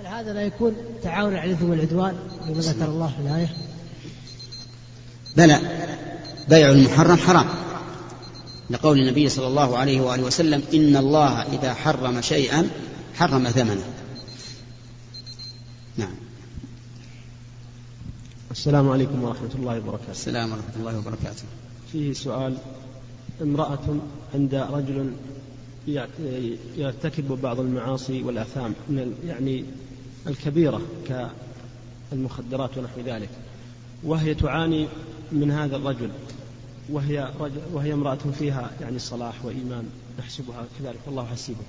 هل هذا لا يكون تعاون على الاثم والعدوان كما ذكر الله في الآية؟ بلى. بيع المحرم حرام. لقول النبي صلى الله عليه وآله وسلم إن الله إذا حرم شيئا حرم ثمنه. نعم. السلام عليكم ورحمة الله وبركاته. السلام ورحمة الله وبركاته. فيه سؤال امرأة عند رجل يرتكب بعض المعاصي والآثام من يعني الكبيرة كالمخدرات ونحو ذلك. وهي تعاني من هذا الرجل. وهي رجل وهي امرأة فيها يعني صلاح وإيمان نحسبها كذلك. والله حسيبه.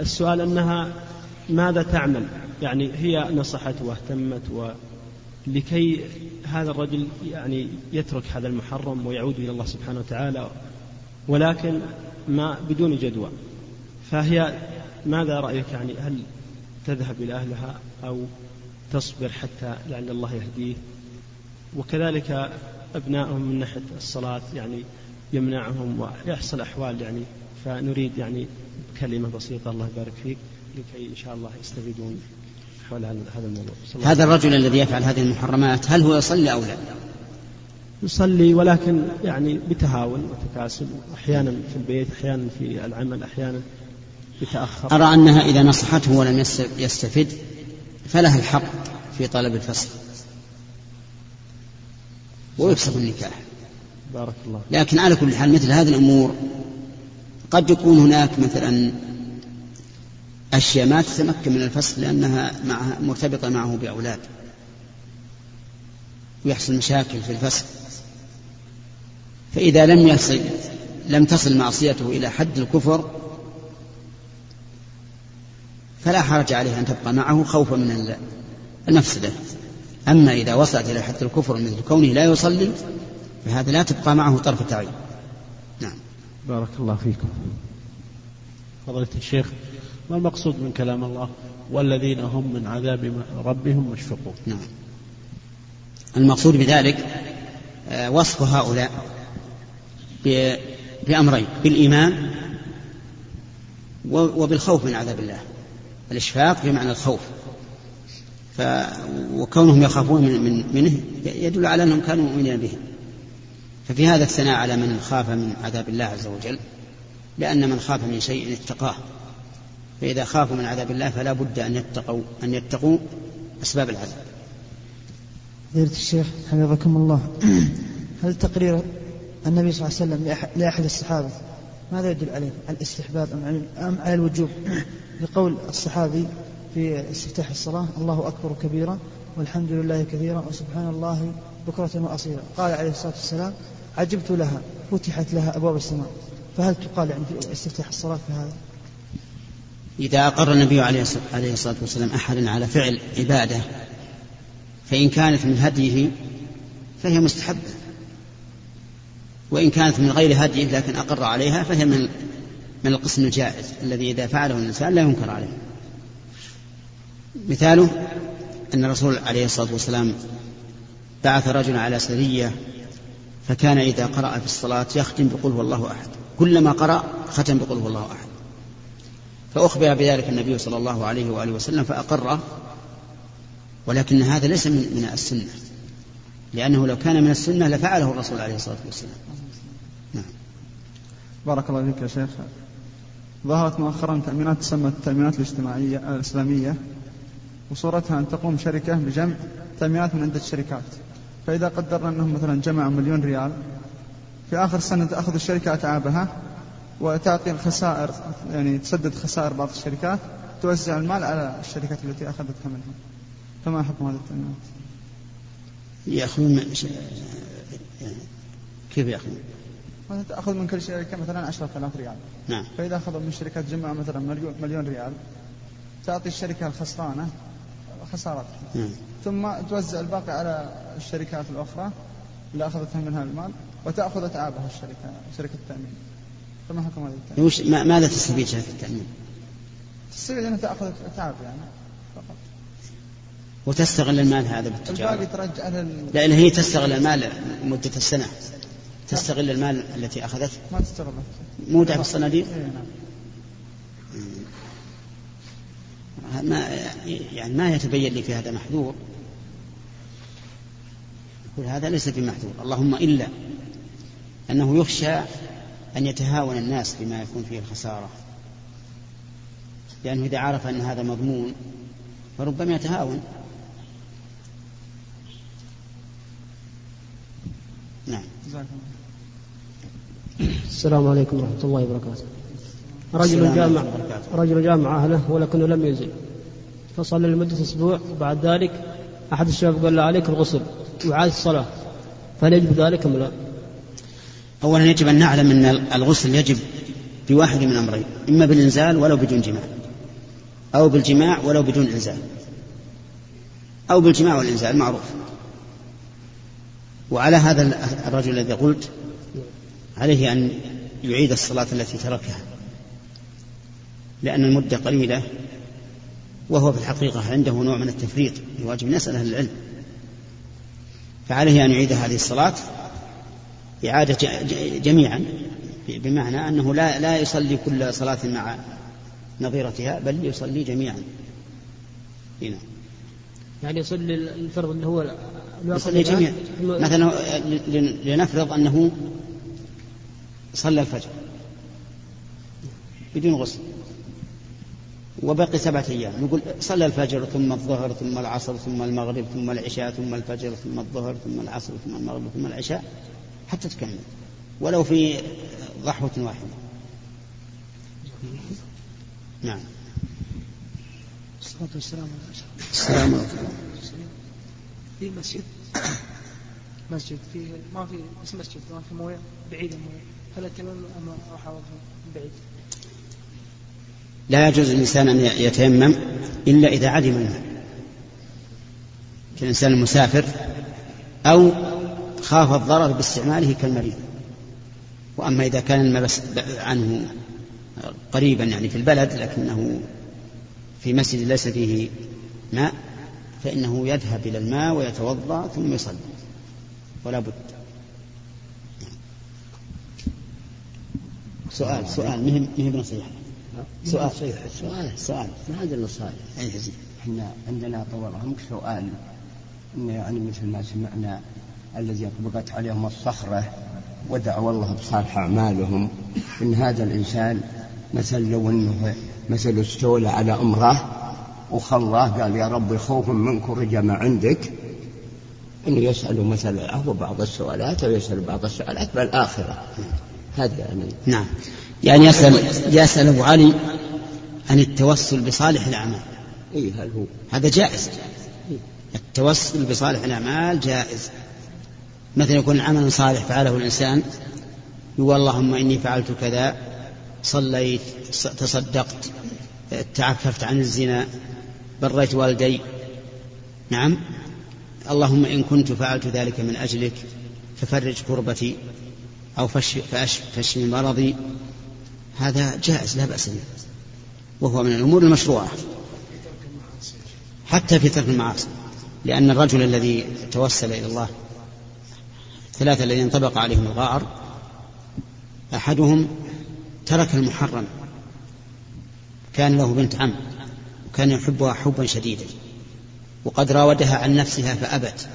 السؤال أنها ماذا تعمل؟ يعني هي نصحت واهتمت و لكي هذا الرجل يعني يترك هذا المحرم ويعود إلى الله سبحانه وتعالى ولكن ما بدون جدوى. فهي ماذا رأيك يعني؟ هل تذهب إلى أهلها أو تصبر حتى لعل الله يهديه؟ وكذلك أبنائهم من ناحية الصلاة يعني يمنعهم ويحصل أحوال يعني فنريد يعني كلمة بسيطة الله يبارك فيك لكي إن شاء الله يستفيدون حول هذا الموضوع. هذا الرجل الذي يفعل هذه المحرمات هل هو يصلي أو لا؟ يصلي ولكن يعني بتهاون وتكاسل أحيانا في البيت أحيانا في العمل أحيانا يتأخر. أرى أنها إذا نصحته ولم يستفد فلها الحق في طلب الفصل. ويفسخ النكاح. بارك الله لكن على كل حال مثل هذه الأمور قد يكون هناك مثلا أشياء ما تتمكن من الفصل لأنها معها مرتبطة معه بأولاد. ويحصل مشاكل في الفصل. فإذا لم يصل لم تصل معصيته إلى حد الكفر فلا حرج عليه أن تبقى معه خوفا من المفسدة أما إذا وصلت إلى حد الكفر مثل كونه لا يصلي فهذا لا تبقى معه طرفة عين نعم. بارك الله فيكم. فضيلة الشيخ ما المقصود من كلام الله؟ والذين هم من عذاب ربهم مشفقون. نعم. المقصود بذلك آه، وصف هؤلاء. بأمرين بالإيمان وبالخوف من عذاب الله. الإشفاق بمعنى الخوف. ف وكونهم يخافون من, من منه يدل على أنهم كانوا مؤمنين به. ففي هذا الثناء على من خاف من عذاب الله عز وجل لأن من خاف من شيء اتقاه. فإذا خافوا من عذاب الله فلا بد أن يتقوا أن يتقوا أسباب العذاب. فضيلة الشيخ حفظكم الله. هل تقرير النبي صلى الله عليه وسلم لأحد الصحابة ماذا يدل عليه؟ الاستحباب أم على الوجوب؟ لقول الصحابي في استفتاح الصلاة الله أكبر كبيرا والحمد لله كثيرا وسبحان الله بكرة وأصيلا قال عليه الصلاة والسلام عجبت لها فتحت لها أبواب السماء فهل تقال يعني في استفتاح الصلاة في هذا؟ إذا أقر النبي عليه الصلاة والسلام أحدا على فعل عبادة فإن كانت من هديه فهي مستحبة وإن كانت من غير هديه لكن أقر عليها فهي من من القسم الجائز الذي إذا فعله الإنسان لا ينكر عليه. مثاله أن الرسول عليه الصلاة والسلام بعث رجلا على سرية فكان إذا قرأ في الصلاة يختم بقول الله أحد. كلما قرأ ختم بقول الله أحد. فأخبر بذلك النبي صلى الله عليه وآله وسلم فأقره ولكن هذا ليس من, من السنة. لأنه لو كان من السنة لفعله الرسول عليه الصلاة والسلام. بارك الله فيك يا شيخ ظهرت مؤخرا تأمينات تسمى التأمينات الاجتماعية الإسلامية وصورتها أن تقوم شركة بجمع تأمينات من عدة شركات فإذا قدرنا أنهم مثلا جمعوا مليون ريال في آخر السنة تأخذ الشركة أتعابها وتعطي الخسائر يعني تسدد خسائر بعض الشركات توزع المال على الشركات التي أخذتها منها فما حكم هذا التأمينات؟ يأخذون كيف يأخذون؟ تأخذ من كل شركة مثلا 10000 ريال نعم فإذا أخذوا من شركات جمع مثلا مليون, مليون ريال تعطي الشركة الخسرانة خسارتها نعم. ثم توزع الباقي على الشركات الأخرى اللي أخذتها منها المال وتأخذ أتعابها الشركة شركة التأمين فما حكم هذا التأمين؟ وش ماذا تستفيد شركة التأمين؟ تستفيد أنها تأخذ أتعاب يعني فقط وتستغل المال هذا بالتجارة الباقي ترجع. لأن هي تستغل المال مدة السنة تستغل المال التي أخذته؟ ما تستغل مودع في الصناديق؟ إيه نعم. ما يعني ما يتبين لي في هذا محذور. يقول هذا ليس بمحذور. اللهم إلا أنه يخشى أن يتهاون الناس بما يكون فيه الخسارة. لأنه إذا عرف أن هذا مضمون فربما يتهاون. نعم. السلام عليكم ورحمة الله وبركاته. رجل جامع رجل جامع أهله ولكنه لم ينزل فصلى لمدة أسبوع وبعد ذلك أحد الشباب قال له عليك الغسل وعاد الصلاة. فهل يجب ذلك أم لا؟ أولا يجب أن نعلم أن الغسل يجب بواحد من أمرين إما بالإنزال ولو بدون جماع أو بالجماع ولو بدون إنزال. أو بالجماع والإنزال معروف. وعلى هذا الرجل الذي قلت عليه أن يعيد الصلاة التي تركها لأن المدة قليلة وهو في الحقيقة عنده نوع من التفريط يواجب نسأل أهل العلم. فعليه أن يعيد هذه الصلاة إعادة جميعا بمعنى أنه لا لا يصلي كل صلاة مع نظيرتها بل يصلي جميعا. هنا. يعني يصلي الفرض اللي هو يصلي جميعا. مثلا لنفرض أنه صلى الفجر. بدون غسل. وبقي سبعة أيام. نقول صلى الفجر ثم الظهر ثم العصر ثم المغرب ثم العشاء ثم الفجر ثم الظهر ثم العصر ثم المغرب ثم العشاء حتى تكمل. ولو في ضحوة واحدة. نعم. الصلاة والسلام على السلام عليكم. في مسجد. مسجد في ما في بس مسجد ما في موية بعيد الموية. هل اتيمم ام أروح من بعيد؟ لا يجوز للإنسان أن يتيمم إلا إذا عدم الماء. كالإنسان المسافر أو خاف الضرر باستعماله كالمريض. وأما إذا كان الماء عنه قريبا يعني في البلد لكنه في مسجد ليس فيه ماء فإنه يذهب إلى الماء ويتوضأ ثم يصلي. ولا بد. سؤال سؤال مهم مهم نصيحة. سؤال سؤال سؤال. ما هذا النصائح؟ أي إحنا عندنا طول عمرك سؤال. إن يعني مثل ما سمعنا الذي أطبقت عليهم الصخرة ودعوا الله بصالح أعمالهم. إن هذا الإنسان مثل لو أنه مثل استولى على أمره وخلاه قال يا ربي خوفا منك ورجع ما عندك. أنه يسأل مثلا هو بعض السؤالات أو يسأل بعض السؤالات بالآخرة هذا يعني. نعم. يعني يسأل يسأل أبو علي عن التوسل بصالح الأعمال. إيه هل هو؟ هذا جائز. التوسل بصالح الأعمال جائز. مثلا يكون عمل صالح فعله الإنسان يقول اللهم إني فعلت كذا صليت تصدقت تعففت عن الزنا بريت والدي. نعم. اللهم إن كنت فعلت ذلك من أجلك ففرج كربتي أو فش فاشف مرضي هذا جائز لا بأس به وهو من الأمور المشروعة حتى في ترك المعاصي لأن الرجل الذي توسل إلى الله ثلاثة الذين انطبق عليهم الغار أحدهم ترك المحرم كان له بنت عم وكان يحبها حبا شديدا. وقد راودها عن نفسها فأبت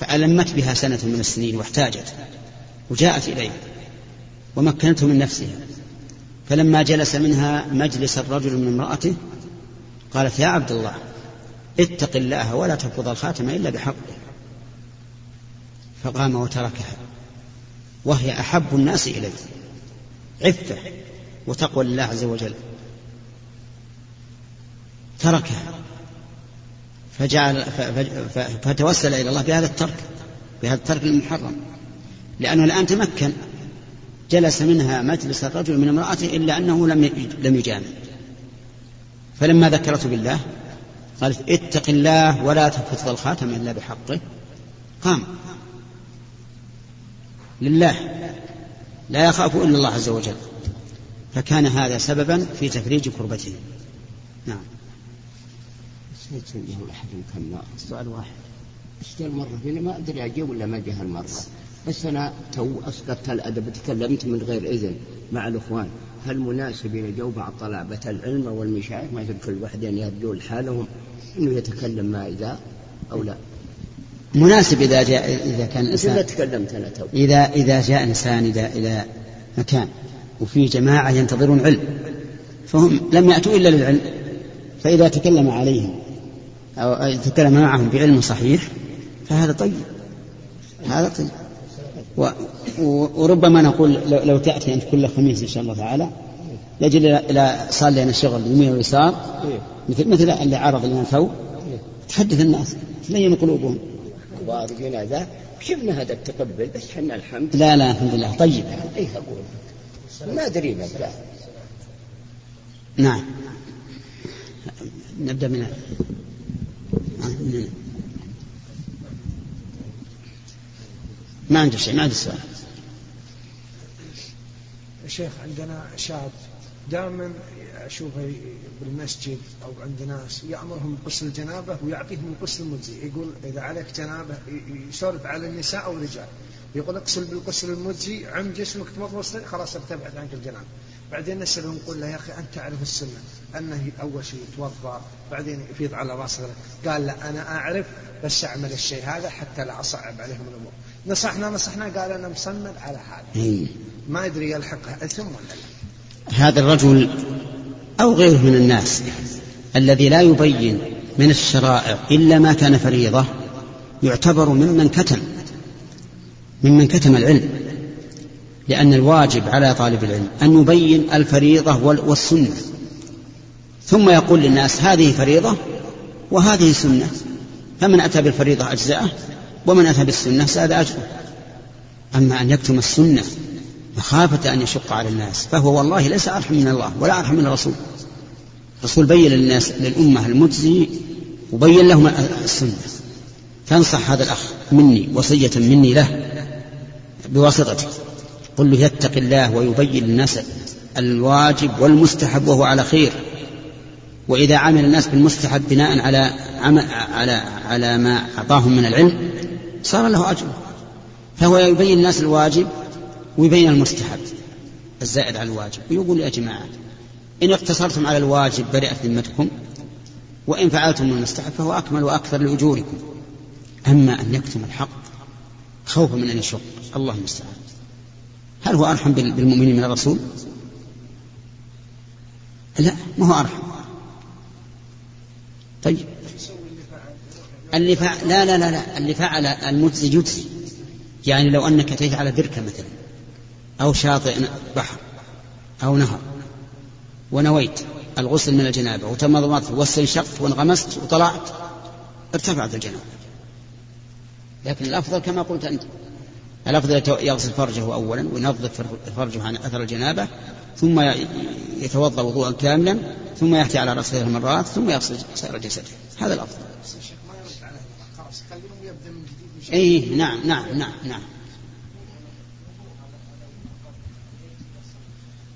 فألمت بها سنة من السنين واحتاجت وجاءت إليه ومكنته من نفسها. فلما جلس منها مجلس الرجل من امرأته قالت يا عبد الله اتق الله ولا تنقض الخاتم إلا بحقه. فقام وتركها وهي أحب الناس إليه عفة وتقوى لله عز وجل. تركها. فجعل فتوسل إلى الله بهذا الترك بهذا الترك المحرم. لأنه الآن تمكن جلس منها مجلس الرجل من امرأته إلا أنه لم لم يجامع. فلما ذكرته بالله قالت اتق الله ولا تفت الخاتم إلا بحقه. قام. لله. لا يخاف إلا الله عز وجل. فكان هذا سببا في تفريج كربته. نعم. نسيت إنه احد كان سؤال واحد. اشتري مرة فينا ما أدري أجيب ولا ما جه المرة. بس أنا تو أسقطت الأدب تكلمت من غير إذن مع الأخوان. فالمناسب إذا جو بعض طلبة العلم والمشايخ؟ ما كل واحدين يبدون حالهم أنه يتكلم ما إذا أو لا. مناسب إذا جاء إذا كان إنسان تكلمت أنا تو؟ إذا إذا جاء إنسان إلى إلى مكان وفي جماعة ينتظرون علم فهم لم يأتوا إلا للعلم فإذا تكلم عليهم أو تكلم معهم بعلم صحيح فهذا طيب. هذا طيب. و وربما نقول لو, لو تأتي أنت كل خميس إن شاء الله تعالى يجل إلى صار لنا شغل يمين ويسار مثل مثل اللي عرض لنا تو تحدث الناس تلين قلوبهم. واضحين ذا شفنا هذا التقبل بس حنا الحمد. لا لا الحمد لله. طيب. اي أقول؟ ما أدري لا نعم. نبدأ من ما عنده شيء ما عنده سؤال. شيخ عندنا شاب دائما أشوفه بالمسجد أو عند ناس يأمرهم بغسل الجنابه ويعطيهم الغسل المجزي يقول إذا عليك جنابه يسولف على النساء أو الرجال يقول اغسل بالغسل المجزي عم جسمك تمضمض خلاص ارتفعت عنك الجنابة. بعدين نسأله نقول له يا أخي أنت تعرف السنة. أنه أول شيء يتوضأ بعدين يفيض على رأسه. قال لا أنا أعرف بس أعمل الشيء هذا حتى لا أصعب عليهم الأمور. نصحنا نصحنا قال أنا مصمم على هذا. ما يدري يلحقها ثم ولا لا. هذا الرجل أو غيره من الناس الذي لا يبين من الشرائع إلا ما كان فريضة يعتبر ممن كتم ممن كتم العلم. لأن الواجب على طالب العلم أن يبين الفريضة والسنة. ثم يقول للناس هذه فريضة وهذه سنة. فمن أتى بالفريضة أجزأه ومن أتى بالسنة زاد أجره. أما أن يكتم السنة مخافة أن يشق على الناس فهو والله ليس أرحم من الله ولا أرحم من الرسول. الرسول بين للناس للأمة المجزي وبين لهم السنة. فانصح هذا الأخ مني وصية مني له بواسطته. قل له يتق الله ويبين للناس الواجب والمستحب وهو على خير. وإذا عمل الناس بالمستحب بناء على على على ما أعطاهم من العلم صار له أجر. فهو يبين الناس الواجب ويبين المستحب الزائد على الواجب ويقول يا جماعة إن اقتصرتم على الواجب برئت ذمتكم وإن فعلتم المستحب فهو أكمل وأكثر لأجوركم. أما أن يكتم الحق خوفا من أن يشق. الله المستعان. هل هو أرحم بالمؤمنين من الرسول؟ لا ما هو أرحم. طيب. اللي فعل لا لا لا. اللي فعل المجزي يجزي يعني لو أنك على بركة مثلا أو شاطئ بحر أو نهر ونويت الغسل من الجنابة وتمضمضت واستنشقت وانغمست وطلعت ارتفعت الجنابة. لكن الأفضل كما قلت أنت. الأفضل يغسل فرجه أولا وينظف فرجه عن أثر الجنابة ثم يتوضأ وضوءا كاملا ثم يأتي على رأسه ثلاث مرات ثم يغسل سائر جسده هذا الأفضل. أي نعم نعم نعم نعم.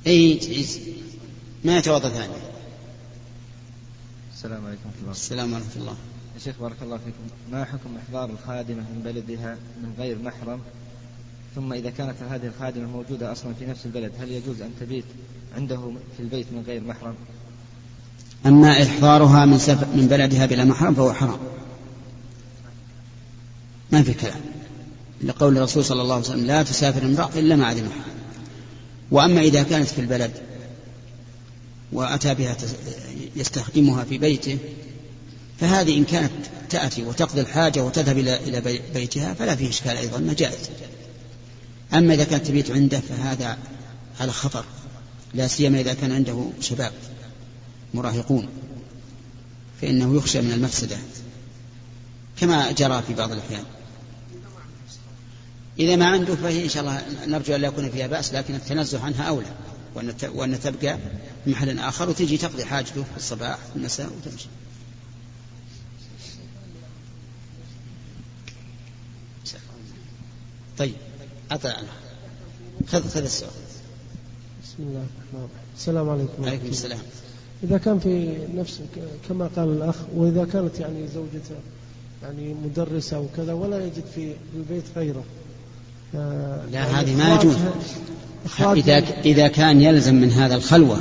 أي ما يتوضأ ثاني؟ السلام عليكم ورحمة الله. السلام ورحمة الله. يا شيخ بارك الله فيكم. ما حكم إحضار الخادمة من بلدها من غير محرم؟ ثم إذا كانت هذه الخادمة موجودة أصلا في نفس البلد هل يجوز أن تبيت عنده في البيت من غير محرم؟ أما إحضارها من, سف... من بلدها بلا محرم فهو حرام. ما في كلام. لقول الرسول صلى الله عليه وسلم لا تسافر امرأة إلا مع ذي محرم وأما إذا كانت في البلد وأتى بها يستخدمها في بيته فهذه إن كانت تأتي وتقضي الحاجة وتذهب إلى بيتها فلا فيه إشكال أيضا جائز أما إذا كانت تبيت عنده فهذا على خطر لا سيما إذا كان عنده شباب مراهقون فإنه يخشى من المفسدة كما جرى في بعض الأحيان إذا ما عنده فهي إن شاء الله نرجو أن لا يكون فيها بأس لكن التنزه عنها أولى وأن تبقى في محل آخر وتجي تقضي حاجته في الصباح في المساء وتمشي. طيب أطعنا خذ خذ السؤال. بسم الله الرحمن الرحيم. السلام عليكم. وعليكم السلام. إذا كان في نفس كما قال الأخ وإذا كانت يعني زوجته يعني مدرسة وكذا ولا يجد في البيت غيره. لا هذه ما يجوز. إذا إذا كان يلزم من هذا الخلوة.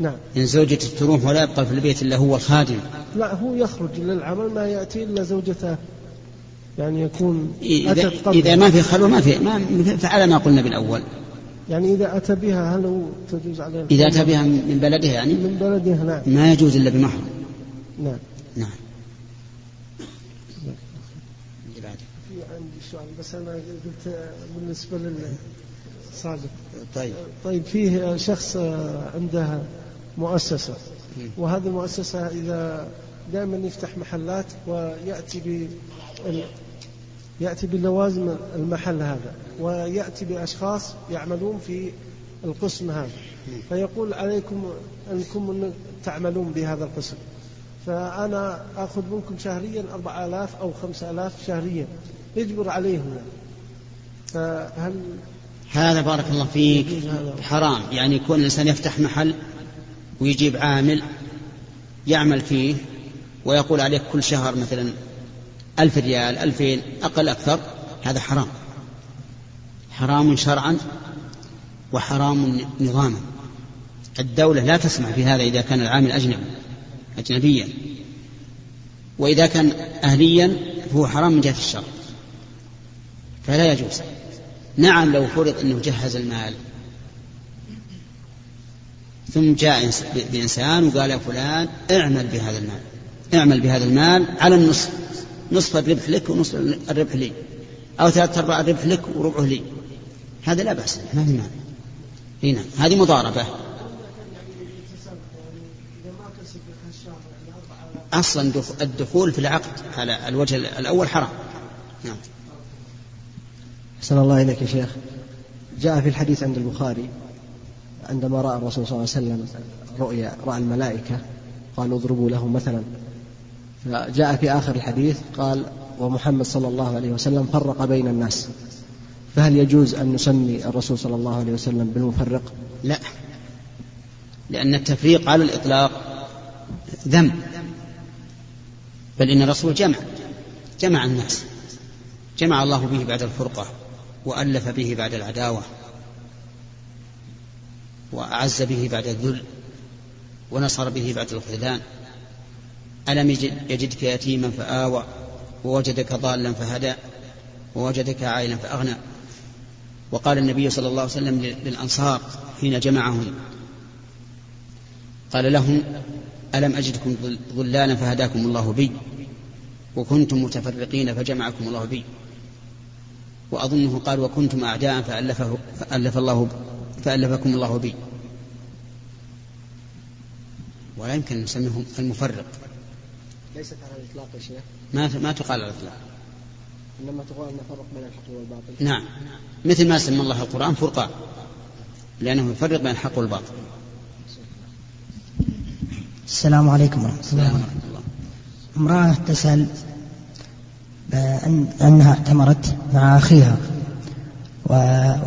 نعم. إن زوجته تروح ولا يبقى في البيت إلا هو الخادم. لا هو يخرج للعمل ما يأتي إلا زوجته يعني يكون إذا, إذا ما في خلوة ما في ما فعل ما قلنا بالأول. يعني إذا أتى بها هل هو تجوز عليه؟ إذا أتى بها من بلدها يعني؟ من بلدها نعم. ما يجوز إلا بمحرم. نعم. نعم. في عندي سؤال بس أنا قلت بالنسبة للصادق. طيب. طيب فيه شخص عنده مؤسسة. وهذه المؤسسة إذا دائما يفتح محلات ويأتي ب يأتي بلوازم المحل هذا ويأتي بأشخاص يعملون في القسم هذا. فيقول عليكم أنكم تعملون بهذا القسم. فأنا أخذ منكم شهريا أربع آلاف أو خمس آلاف شهريا. يجبر عليهم فهل هذا بارك الله فيك حرام. يعني يكون الإنسان يفتح محل ويجيب عامل يعمل فيه ويقول عليك كل شهر مثلا ألف ريال ألفين أقل أكثر. هذا حرام. حرام شرعا وحرام نظاما. الدولة لا تسمح بهذا إذا كان العامل أجنبي أجنبيا. وإذا كان أهليا فهو حرام من جهة الشرع. فلا يجوز. نعم لو فرض أنه جهز المال. ثم جاء بإنسان وقال يا فلان اعمل بهذا المال. اعمل بهذا المال على النصف. نصف الربح لك ونصف الربح لي. أو ثلاثة أرباع الربح لك وربعه لي. هذا لا بأس ما في مانع هنا هذه مضاربة. أصلا الدخول في العقد على الوجه الأول حرام. نعم. أحسن الله إليك يا شيخ. جاء في الحديث عند البخاري عندما رأى الرسول صلى الله عليه وسلم رؤيا رأى الملائكة قالوا اضربوا له مثلا. فجاء في آخر الحديث قال ومحمد صلى الله عليه وسلم فرق بين الناس. فهل يجوز أن نسمي الرسول صلى الله عليه وسلم بالمفرق؟ لا. لأن التفريق على الإطلاق ذنب. بل إن الرسول جمع. جمع الناس. جمع الله به بعد الفرقة وألف به بعد العداوة وأعز به بعد الذل ونصر به بعد الخذلان. ألم يجدك يتيما فآوى ووجدك ضالا فهدى ووجدك عائلا فأغنى. وقال النبي صلى الله عليه وسلم للأنصار حين جمعهم قال لهم ألم أجدكم ضلالا فهداكم الله بي وكنتم متفرقين فجمعكم الله بي. وأظنه قال وكنتم أعداء فألفه فألف الله فألفكم الله بي. ولا يمكن نسميه المفرق. ليست على الإطلاق يا شيخ. ما ما تقال على الإطلاق. إنما تقال أن نفرق بين الحق والباطل. نعم. مثل ما سمى الله القرآن فرقان لأنه يفرق بين الحق والباطل. السلام عليكم ورحمة الله وبركاته. امرأة تسأل أنها اعتمرت مع أخيها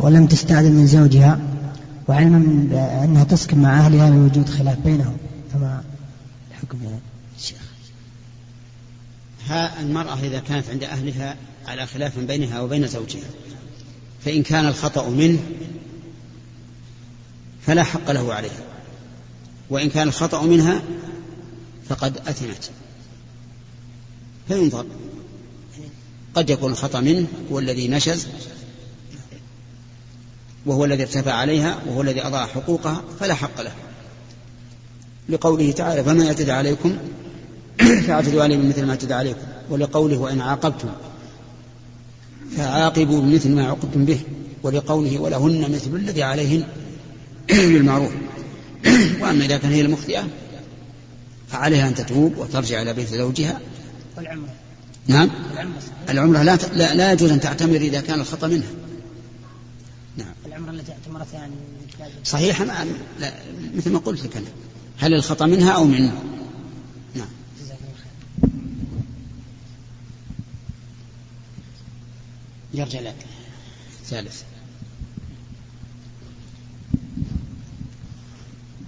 ولم تستأذن من زوجها وعلما بأنها تسكن مع أهلها لوجود خلاف بينهم. فما الحكم يا شيخ؟ المرأة إذا كانت عند أهلها على خلاف بينها وبين زوجها. فإن كان الخطأ منه فلا حق له عليها. وإن كان الخطأ منها فقد أثمت فينظر. قد يكون الخطأ منه هو الذي نشز وهو الذي ارتفع عليها وهو الذي أضاع حقوقها فلا حق له. لقوله تعالى فما يعتدى عليكم فاعتدوا عليه بمثل ما اعتدى عليكم ولقوله وإن عاقبتم فعاقبوا بمثل ما عوقبتم به ولقوله ولهن مثل الذي عليهن بالمعروف. وأما إذا كان هي المخطئة فعليها أن تتوب وترجع إلى بيت زوجها. والعمرة. نعم. العمرة لا, لا, لا يجوز أن تعتمر إذا كان الخطأ منها. نعم. العمرة التي اعتمرت يعني. صحيح أنا مثل ما قلت لك أنا. هل الخطأ منها أو منه؟ يرجع لك. ثالث.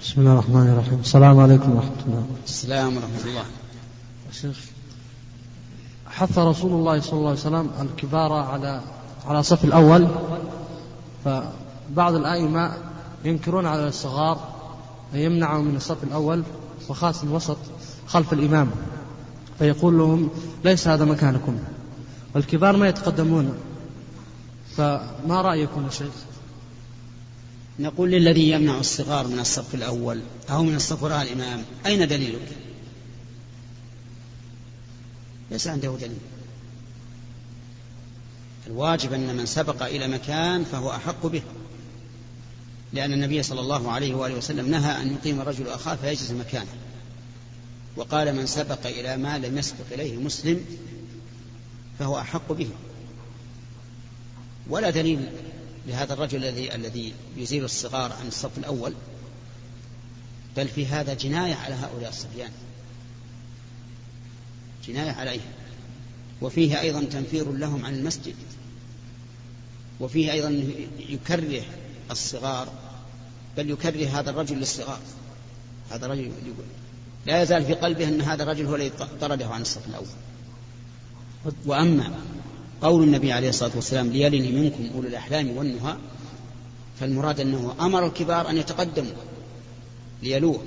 بسم الله الرحمن الرحيم. السلام عليكم ورحمة الله. السلام ورحمة الله. شيخ حث رسول الله صلى الله عليه وسلم الكبار على على الصف الأول فبعض الأئمة ينكرون على الصغار فيمنعوا من الصف الأول وخاصة الوسط خلف الإمام فيقول لهم ليس هذا مكانكم. والكبار ما يتقدمون. فما رأيكم يا شيخ؟ نقول للذي يمنع الصغار من الصف الأول أو من الصف وراء الإمام أين دليلك؟ ليس عنده دليل. الواجب أن من سبق إلى مكان فهو أحق به لأن النبي صلى الله عليه وآله وسلم نهى أن يقيم الرجل أخاه فيجلس مكانه. وقال من سبق إلى ما لم يسبق إليه مسلم فهو أحق به. ولا دليل لهذا الرجل الذي الذي يزيل الصغار عن الصف الأول بل في هذا جناية على هؤلاء الصبيان. جناية عليهم. وفيه أيضا تنفير لهم عن المسجد. وفيه أيضا يكره الصغار بل يكره هذا الرجل للصغار. هذا الرجل لا يزال في قلبه أن هذا الرجل هو الذي طرده عن الصف الأول. وأما قول النبي عليه الصلاة والسلام ليلني منكم أولو الأحلام والنهى فالمراد أنه أمر الكبار أن يتقدموا ليلوه.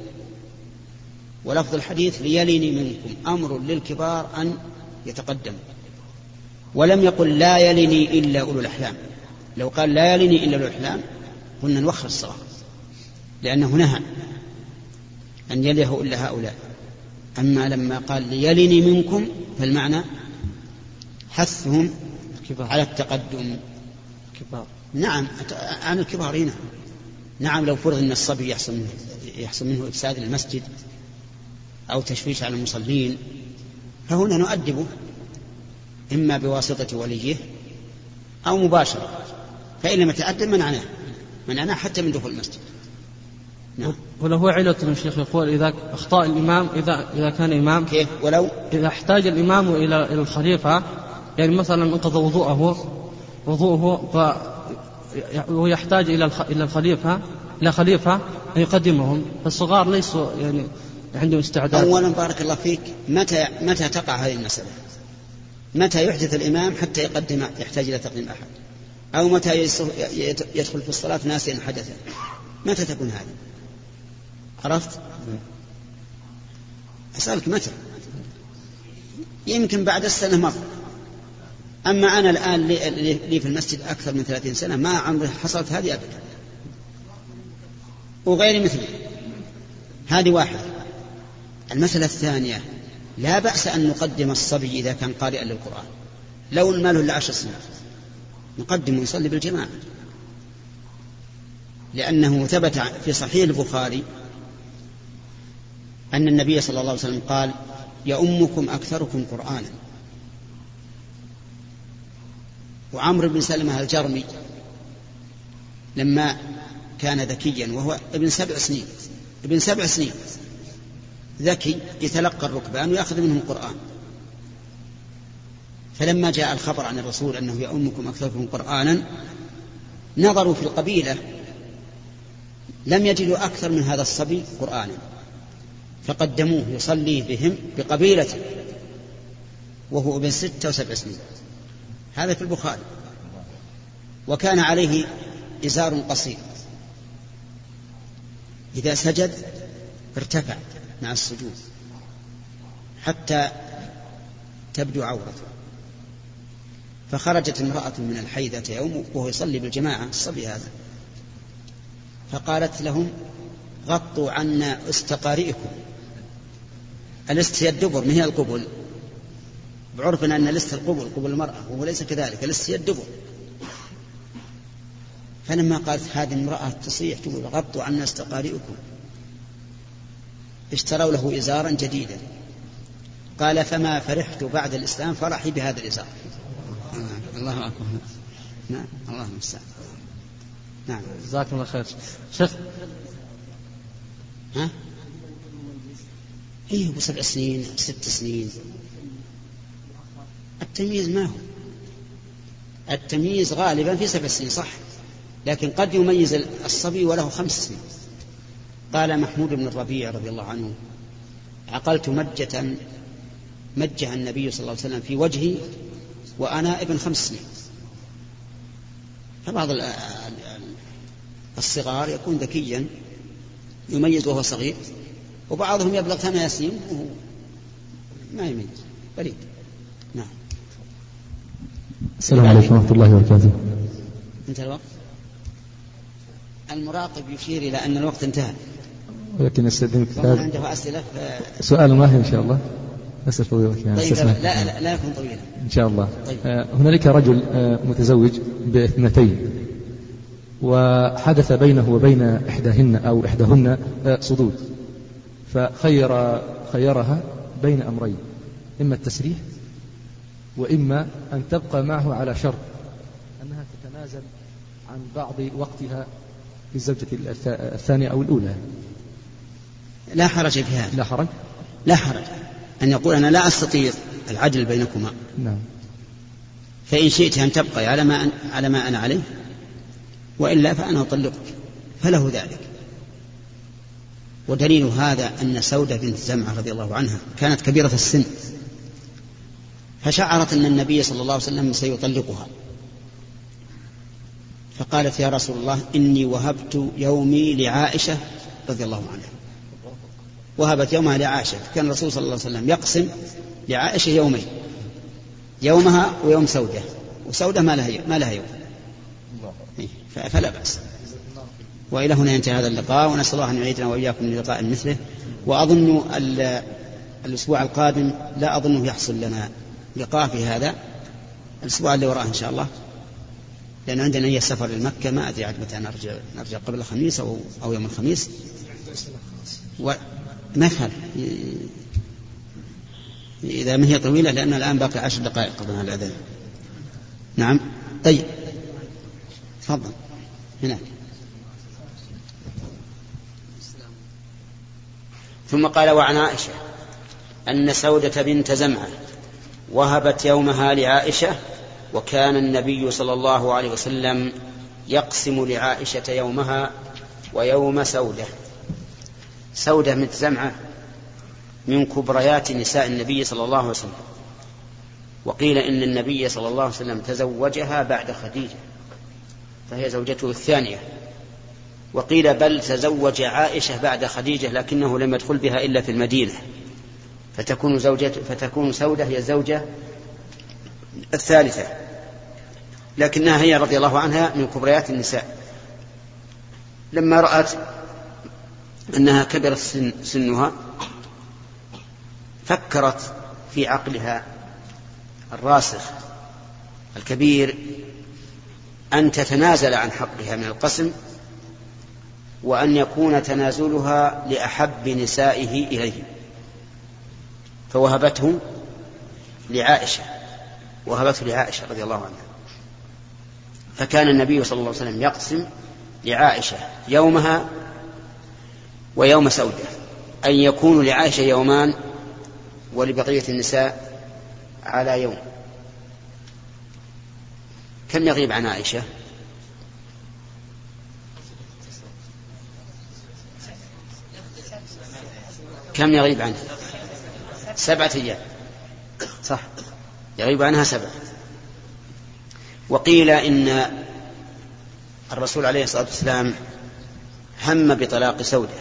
ولفظ الحديث ليلني منكم أمر للكبار أن يتقدموا. ولم يقل لا يلني إلا أولو الأحلام. لو قال لا يلني إلا أولو الأحلام قلنا نوخر الصلاة لأنه نهى أن يليه إلا هؤلاء. أما لما قال ليلني منكم فالمعنى حثهم الكبار. على التقدم. الكبار. نعم عن الكبار نعم. نعم لو فرض أن الصبي يحصل منه يحصل منه إفساد للمسجد أو تشويش على المصلين فهنا نؤدبه إما بواسطة وليه أو مباشرة. فإن لم يتأدب منعناه منعناه حتى من دخول المسجد. نعم. ولو علة الشيخ يقول إذا أخطاء الإمام إذا إذا كان إمام كيف؟ ولو؟ إذا احتاج الإمام إلى الخليفة يعني مثلا انقضى وضوءه وضوءه ف ويحتاج إلى إلى الخليفة إلى خليفة أن يقدمهم فالصغار ليسوا يعني عندهم استعداد أولا بارك الله فيك متى متى تقع هذه المسألة؟ متى يحدث الإمام حتى يقدم يحتاج إلى تقديم أحد؟ أو متى يدخل في الصلاة ناسيا حدثا؟ متى تكون هذه؟ عرفت؟ أسألك متى؟ يمكن بعد السنة مرة أما أنا الآن لي في المسجد أكثر من ثلاثين سنة ما عمري حصلت هذه أبدا. وغير مثلي. هذه واحدة المسألة الثانية لا بأس أن نقدم الصبي إذا كان قارئا للقرآن. لو المال إلا عشر سنين نقدم ويصلي بالجماعة. لأنه ثبت في صحيح البخاري أن النبي صلى الله عليه وسلم قال يؤمكم أكثركم قرآنا. وعمرو بن سلمة الجرمي لما كان ذكيا وهو ابن سبع سنين ابن سبع سنين ذكي يتلقى الركبان ويأخذ منهم القرآن. فلما جاء الخبر عن الرسول أنه يؤمكم أكثركم قرآنا نظروا في القبيلة لم يجدوا أكثر من هذا الصبي قرآنا فقدموه يصلي بهم بقبيلته وهو ابن ستة وسبع سنين. هذا في البخاري. وكان عليه إزار قصير. إذا سجد ارتفع مع السجود حتى تبدو عورته. فخرجت امرأة من الحيدة يوم وهو يصلي بالجماعة. الصبي هذا. فقالت لهم غطوا عنا استقارئكم. الاست هي الدبر من هي القبل؟ بعرفنا أن الاست القبل قبل المرأة وهو ليس كذلك الاست هي الدبر فلما قالت هذه المرأة تصيح تقول غطوا عنا است قارئكم. اشتروا له إزارا جديدا. قال فما فرحت بعد الإسلام فرحي بهذا الإزار. الله أكبر. نعم الله المستعان. نعم. جزاكم الله خير. شيخ. ها؟ إيه بسبع سنين ست سنين. التمييز ما هو؟ التمييز غالبا في سبع سنين صح؟ لكن قد يميز الصبي وله خمس سنين. قال محمود بن الربيع رضي الله عنه عقلت مجة مجها النبي صلى الله عليه وسلم في وجهي وأنا ابن خمس سنين. فبعض الصغار يكون ذكيا يميز وهو صغير وبعضهم يبلغ ثمان سنين وهو ما يميز بريد نعم. السلام عليكم ورحمة الله وبركاته. انتهى الوقت؟ المراقب يشير إلى أن الوقت انتهى. ولكن استاذنك عنده أسئلة ف... سؤال واحد إن شاء الله؟ أسأل فضيلتك يعني طيب. لا, لا, لا يكون طويلا إن شاء الله. طيب. آه، هنالك رجل آه، متزوج باثنتين وحدث بينه وبين إحداهن أو إحداهن آه، صدود فخير خيرها بين أمرين إما التسريح وإما أن تبقى معه على شرط أنها تتنازل عن بعض وقتها للزوجة الث- الثانية أو الأولى. لا حرج في هذا لا حرج؟ لا حرج. أن يقول أنا لا أستطيع العدل بينكما. نعم. فإن شئت أن تبقي على ما أن على ما أنا عليه وإلا فأنا أطلقك. فله ذلك. ودليل هذا أن سودة بنت زمعة رضي الله عنها كانت كبيرة السن. فشعرت أن النبي صلى الله عليه وسلم سيطلقها. فقالت يا رسول الله إني وهبت يومي لعائشة رضي الله عنها. وهبت يومها لعائشة. كان الرسول صلى الله عليه وسلم يقسم لعائشة يومين يومها ويوم سودة. وسودة ما لها ما لها يوم. إيه، فلا بأس. وإلى هنا ينتهي هذا اللقاء ونسأل الله أن يعيدنا وإياكم للقاء مثله. وأظن ال- الأسبوع القادم لا أظنه يحصل لنا لقاء في هذا الأسبوع اللي وراه إن شاء الله. لأن عندنا هي سفر لمكة ما أدري عاد متى نرجع نرجع قبل الخميس أو أو يوم الخميس. وما يفعل إذا ما هي طويلة لأن الآن باقي عشر دقائق قبل الأذان. نعم. طيب. تفضل. هناك ثم قال وعن عائشة أن سودة بنت زمعة وهبت يومها لعائشة وكان النبي صلى الله عليه وسلم يقسم لعائشة يومها ويوم سودة. سودة بنت زمعة من كبريات نساء النبي صلى الله عليه وسلم. وقيل إن النبي صلى الله عليه وسلم تزوجها بعد خديجة فهي زوجته الثانية. وقيل بل تزوج عائشة بعد خديجة لكنه لم يدخل بها إلا في المدينة. فتكون زوجة فتكون سودة هي الزوجة الثالثة. لكنها هي رضي الله عنها من كبريات النساء. لما رأت أنها كبرت سن سنها فكرت في عقلها الراسخ الكبير أن تتنازل عن حقها من القسم وأن يكون تنازلها لأحب نسائه إليه. فوهبته لعائشة وهبته لعائشة رضي الله عنها. فكان النبي صلى الله عليه وسلم يقسم لعائشة يومها ويوم سودة أن يكون لعائشة يومان ولبقية النساء على يوم. كم يغيب عن عائشة؟ كم يغيب عنها؟ سبعة أيام. صح. يغيب عنها سبعة. وقيل إن الرسول عليه الصلاة والسلام هم بطلاق سودة.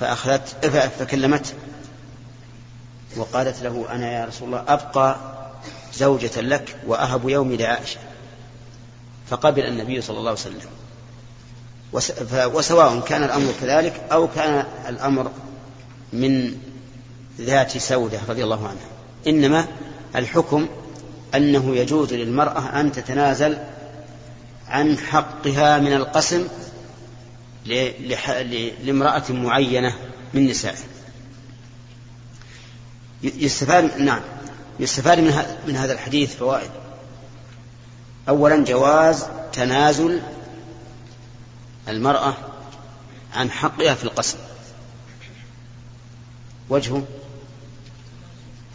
فأخذت فكلمته وقالت له أنا يا رسول الله أبقى زوجة لك وأهب يومي لعائشة. فقبل النبي صلى الله عليه وسلم. وسواء كان الأمر كذلك أو كان الأمر من ذات سودة رضي الله عنها. إنما الحكم أنه يجوز للمرأة أن تتنازل عن حقها من القسم لامرأة معينة من نسائه. يستفاد نعم. يستفاد من, من هذا الحديث فوائد. أولا جواز تنازل المرأة عن حقها في القسم. وجهه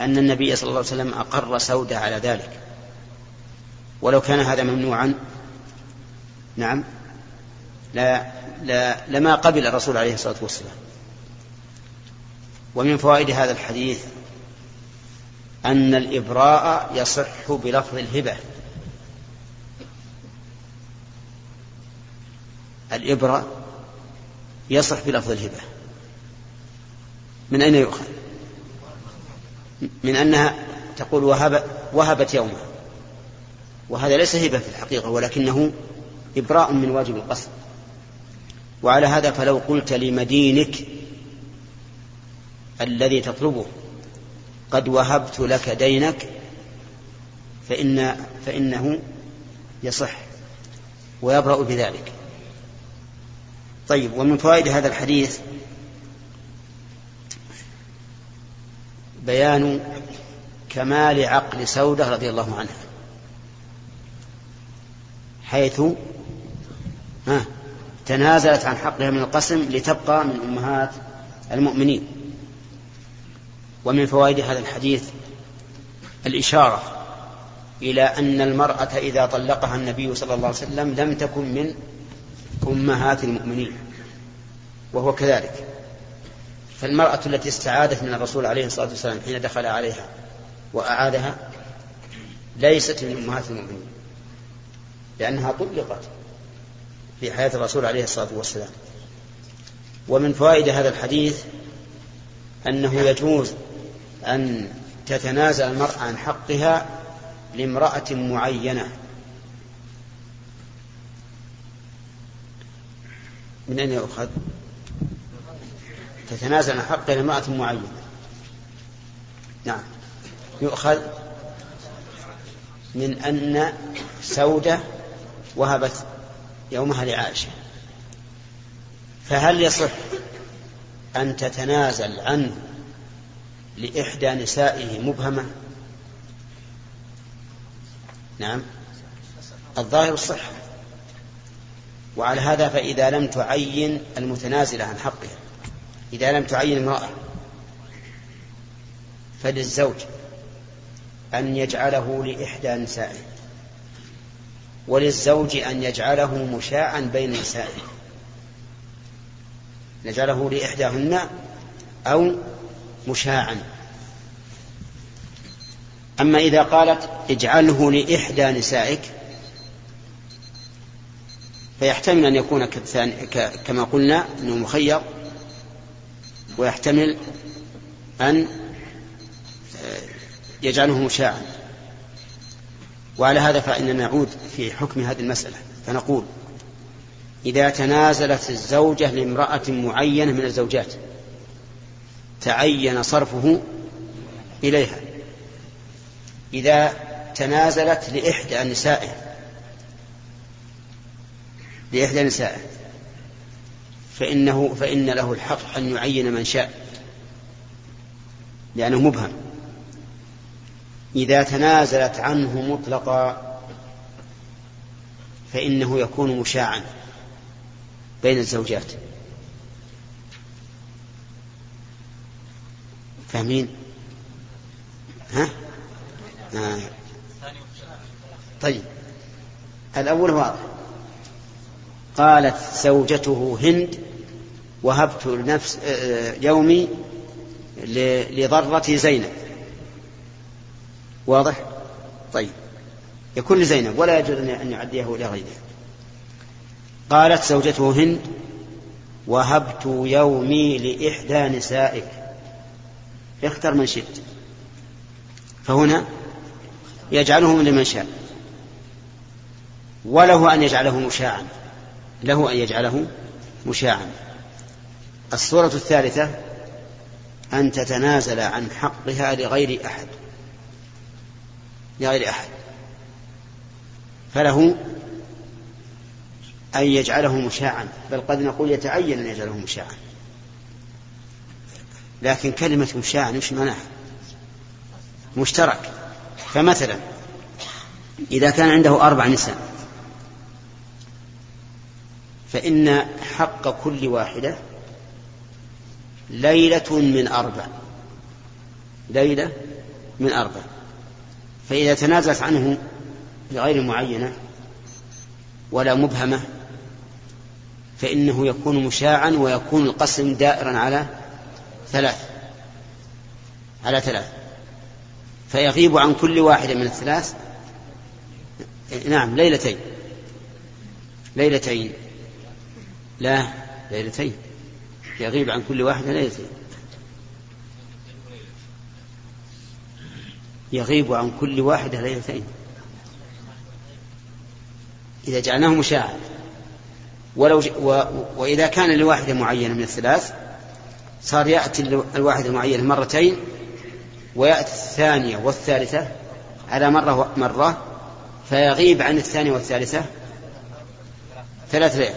أن النبي صلى الله عليه وسلم أقر سودة على ذلك. ولو كان هذا ممنوعا. نعم. لا, لا لما قبل الرسول عليه الصلاة والسلام. ومن فوائد هذا الحديث أن الإبراء يصح بلفظ الهبة. الإبرة يصح بلفظ الهبة. من أين يؤخذ؟ من أنها تقول وهب وهبت يوما وهذا ليس هبة في الحقيقة ولكنه إبراء من واجب القصد. وعلى هذا فلو قلت لمدينك الذي تطلبه قد وهبت لك دينك فإن فإنه يصح ويبرأ بذلك. طيب ومن فوائد هذا الحديث بيان كمال عقل سودة رضي الله عنها حيث ها تنازلت عن حقها من القسم لتبقى من أمهات المؤمنين. ومن فوائد هذا الحديث الإشارة إلى أن المرأة إذا طلقها النبي صلى الله عليه وسلم لم تكن من أمهات المؤمنين وهو كذلك. فالمرأة التي استعادت من الرسول عليه الصلاة والسلام حين دخل عليها وأعادها ليست من أمهات المؤمنين لأنها طلقت في حياة الرسول عليه الصلاة والسلام ومن فوائد هذا الحديث أنه يجوز أن تتنازل المرأة عن حقها لامرأة معينة من أين يؤخذ؟ تتنازل عن حقها لامرأة معينة. نعم. يؤخذ من أن سودة وهبت يومها لعائشة. فهل يصح أن تتنازل عنه لإحدى نسائه مبهمة؟ نعم. الظاهر الصحة وعلى هذا فإذا لم تعين المتنازلة عن حقها. إذا لم تعين امرأة فللزوج أن يجعله لإحدى نسائه وللزوج أن يجعله مشاعا بين نسائه. نجعله لإحداهن أو مشاعا. أما إذا قالت اجعله لإحدى نسائك فيحتمل أن يكون كما قلنا أنه مخير. ويحتمل أن يجعله مشاعا. وعلى هذا فإننا نعود في حكم هذه المسألة فنقول إذا تنازلت الزوجة لامرأة معينة من الزوجات تعين صرفه إليها. إذا تنازلت لإحدى نسائه لإحدى نسائه فإنه فإن له الحق أن يعين من شاء. لأنه مبهم. إذا تنازلت عنه مطلقا فإنه يكون مشاعا بين الزوجات. فاهمين؟ ها؟ آه. طيب. الأول واضح. قالت زوجته هند وهبت نفس يومي لضرة زينب. واضح؟ طيب. يكون لزينب ولا يجوز أن يعديه إلى غيرها قالت زوجته هند وهبت يومي لإحدى نسائك. اختر من شئت. فهنا يجعله لمن شاء. وله أن يجعله مشاعا له أن يجعله مشاعا الصورة الثالثة أن تتنازل عن حقها لغير أحد. لغير أحد. فله أن يجعله مشاعا. بل قد نقول يتعين أن يجعله مشاعا. لكن كلمة مشاعا مش معناها؟ مشترك. فمثلا إذا كان عنده أربع نساء فإن حق كل واحدة ليلة من أربع. ليلة من أربع. فإذا تنازلت عنه لغير معينة ولا مبهمة فإنه يكون مشاعا ويكون القسم دائرا على ثلاث. على ثلاث. فيغيب عن كل واحدة من الثلاث. نعم ليلتين. ليلتين. لا ليلتين. يغيب عن كل واحدة ليلتين يغيب عن كل واحدة ليلتين إذا جعلناه مشاعر ولو ج... و... وإذا كان لواحدة معينة من الثلاث صار يأتي الواحدة المعينة مرتين ويأتي الثانية والثالثة على مرة مرة فيغيب عن الثانية والثالثة ثلاث ليال.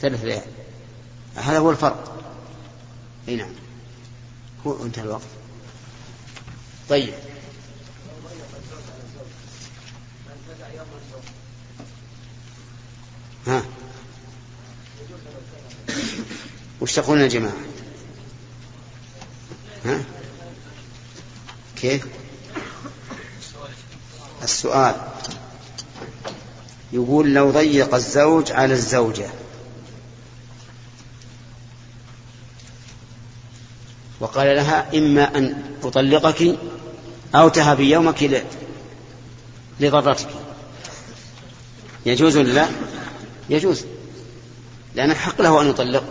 ثلاث ليال. هذا هو الفرق. إي نعم. هو انتهى الوقت. طيب. ها. وش تقولون يا جماعة؟ ها؟ كيف؟ السؤال. يقول لو ضيق الزوج على الزوجة. وقال لها إما أن أطلقك أو تهبي يومك لضرتك يجوز لا؟ يجوز. لأن الحق له أن يطلق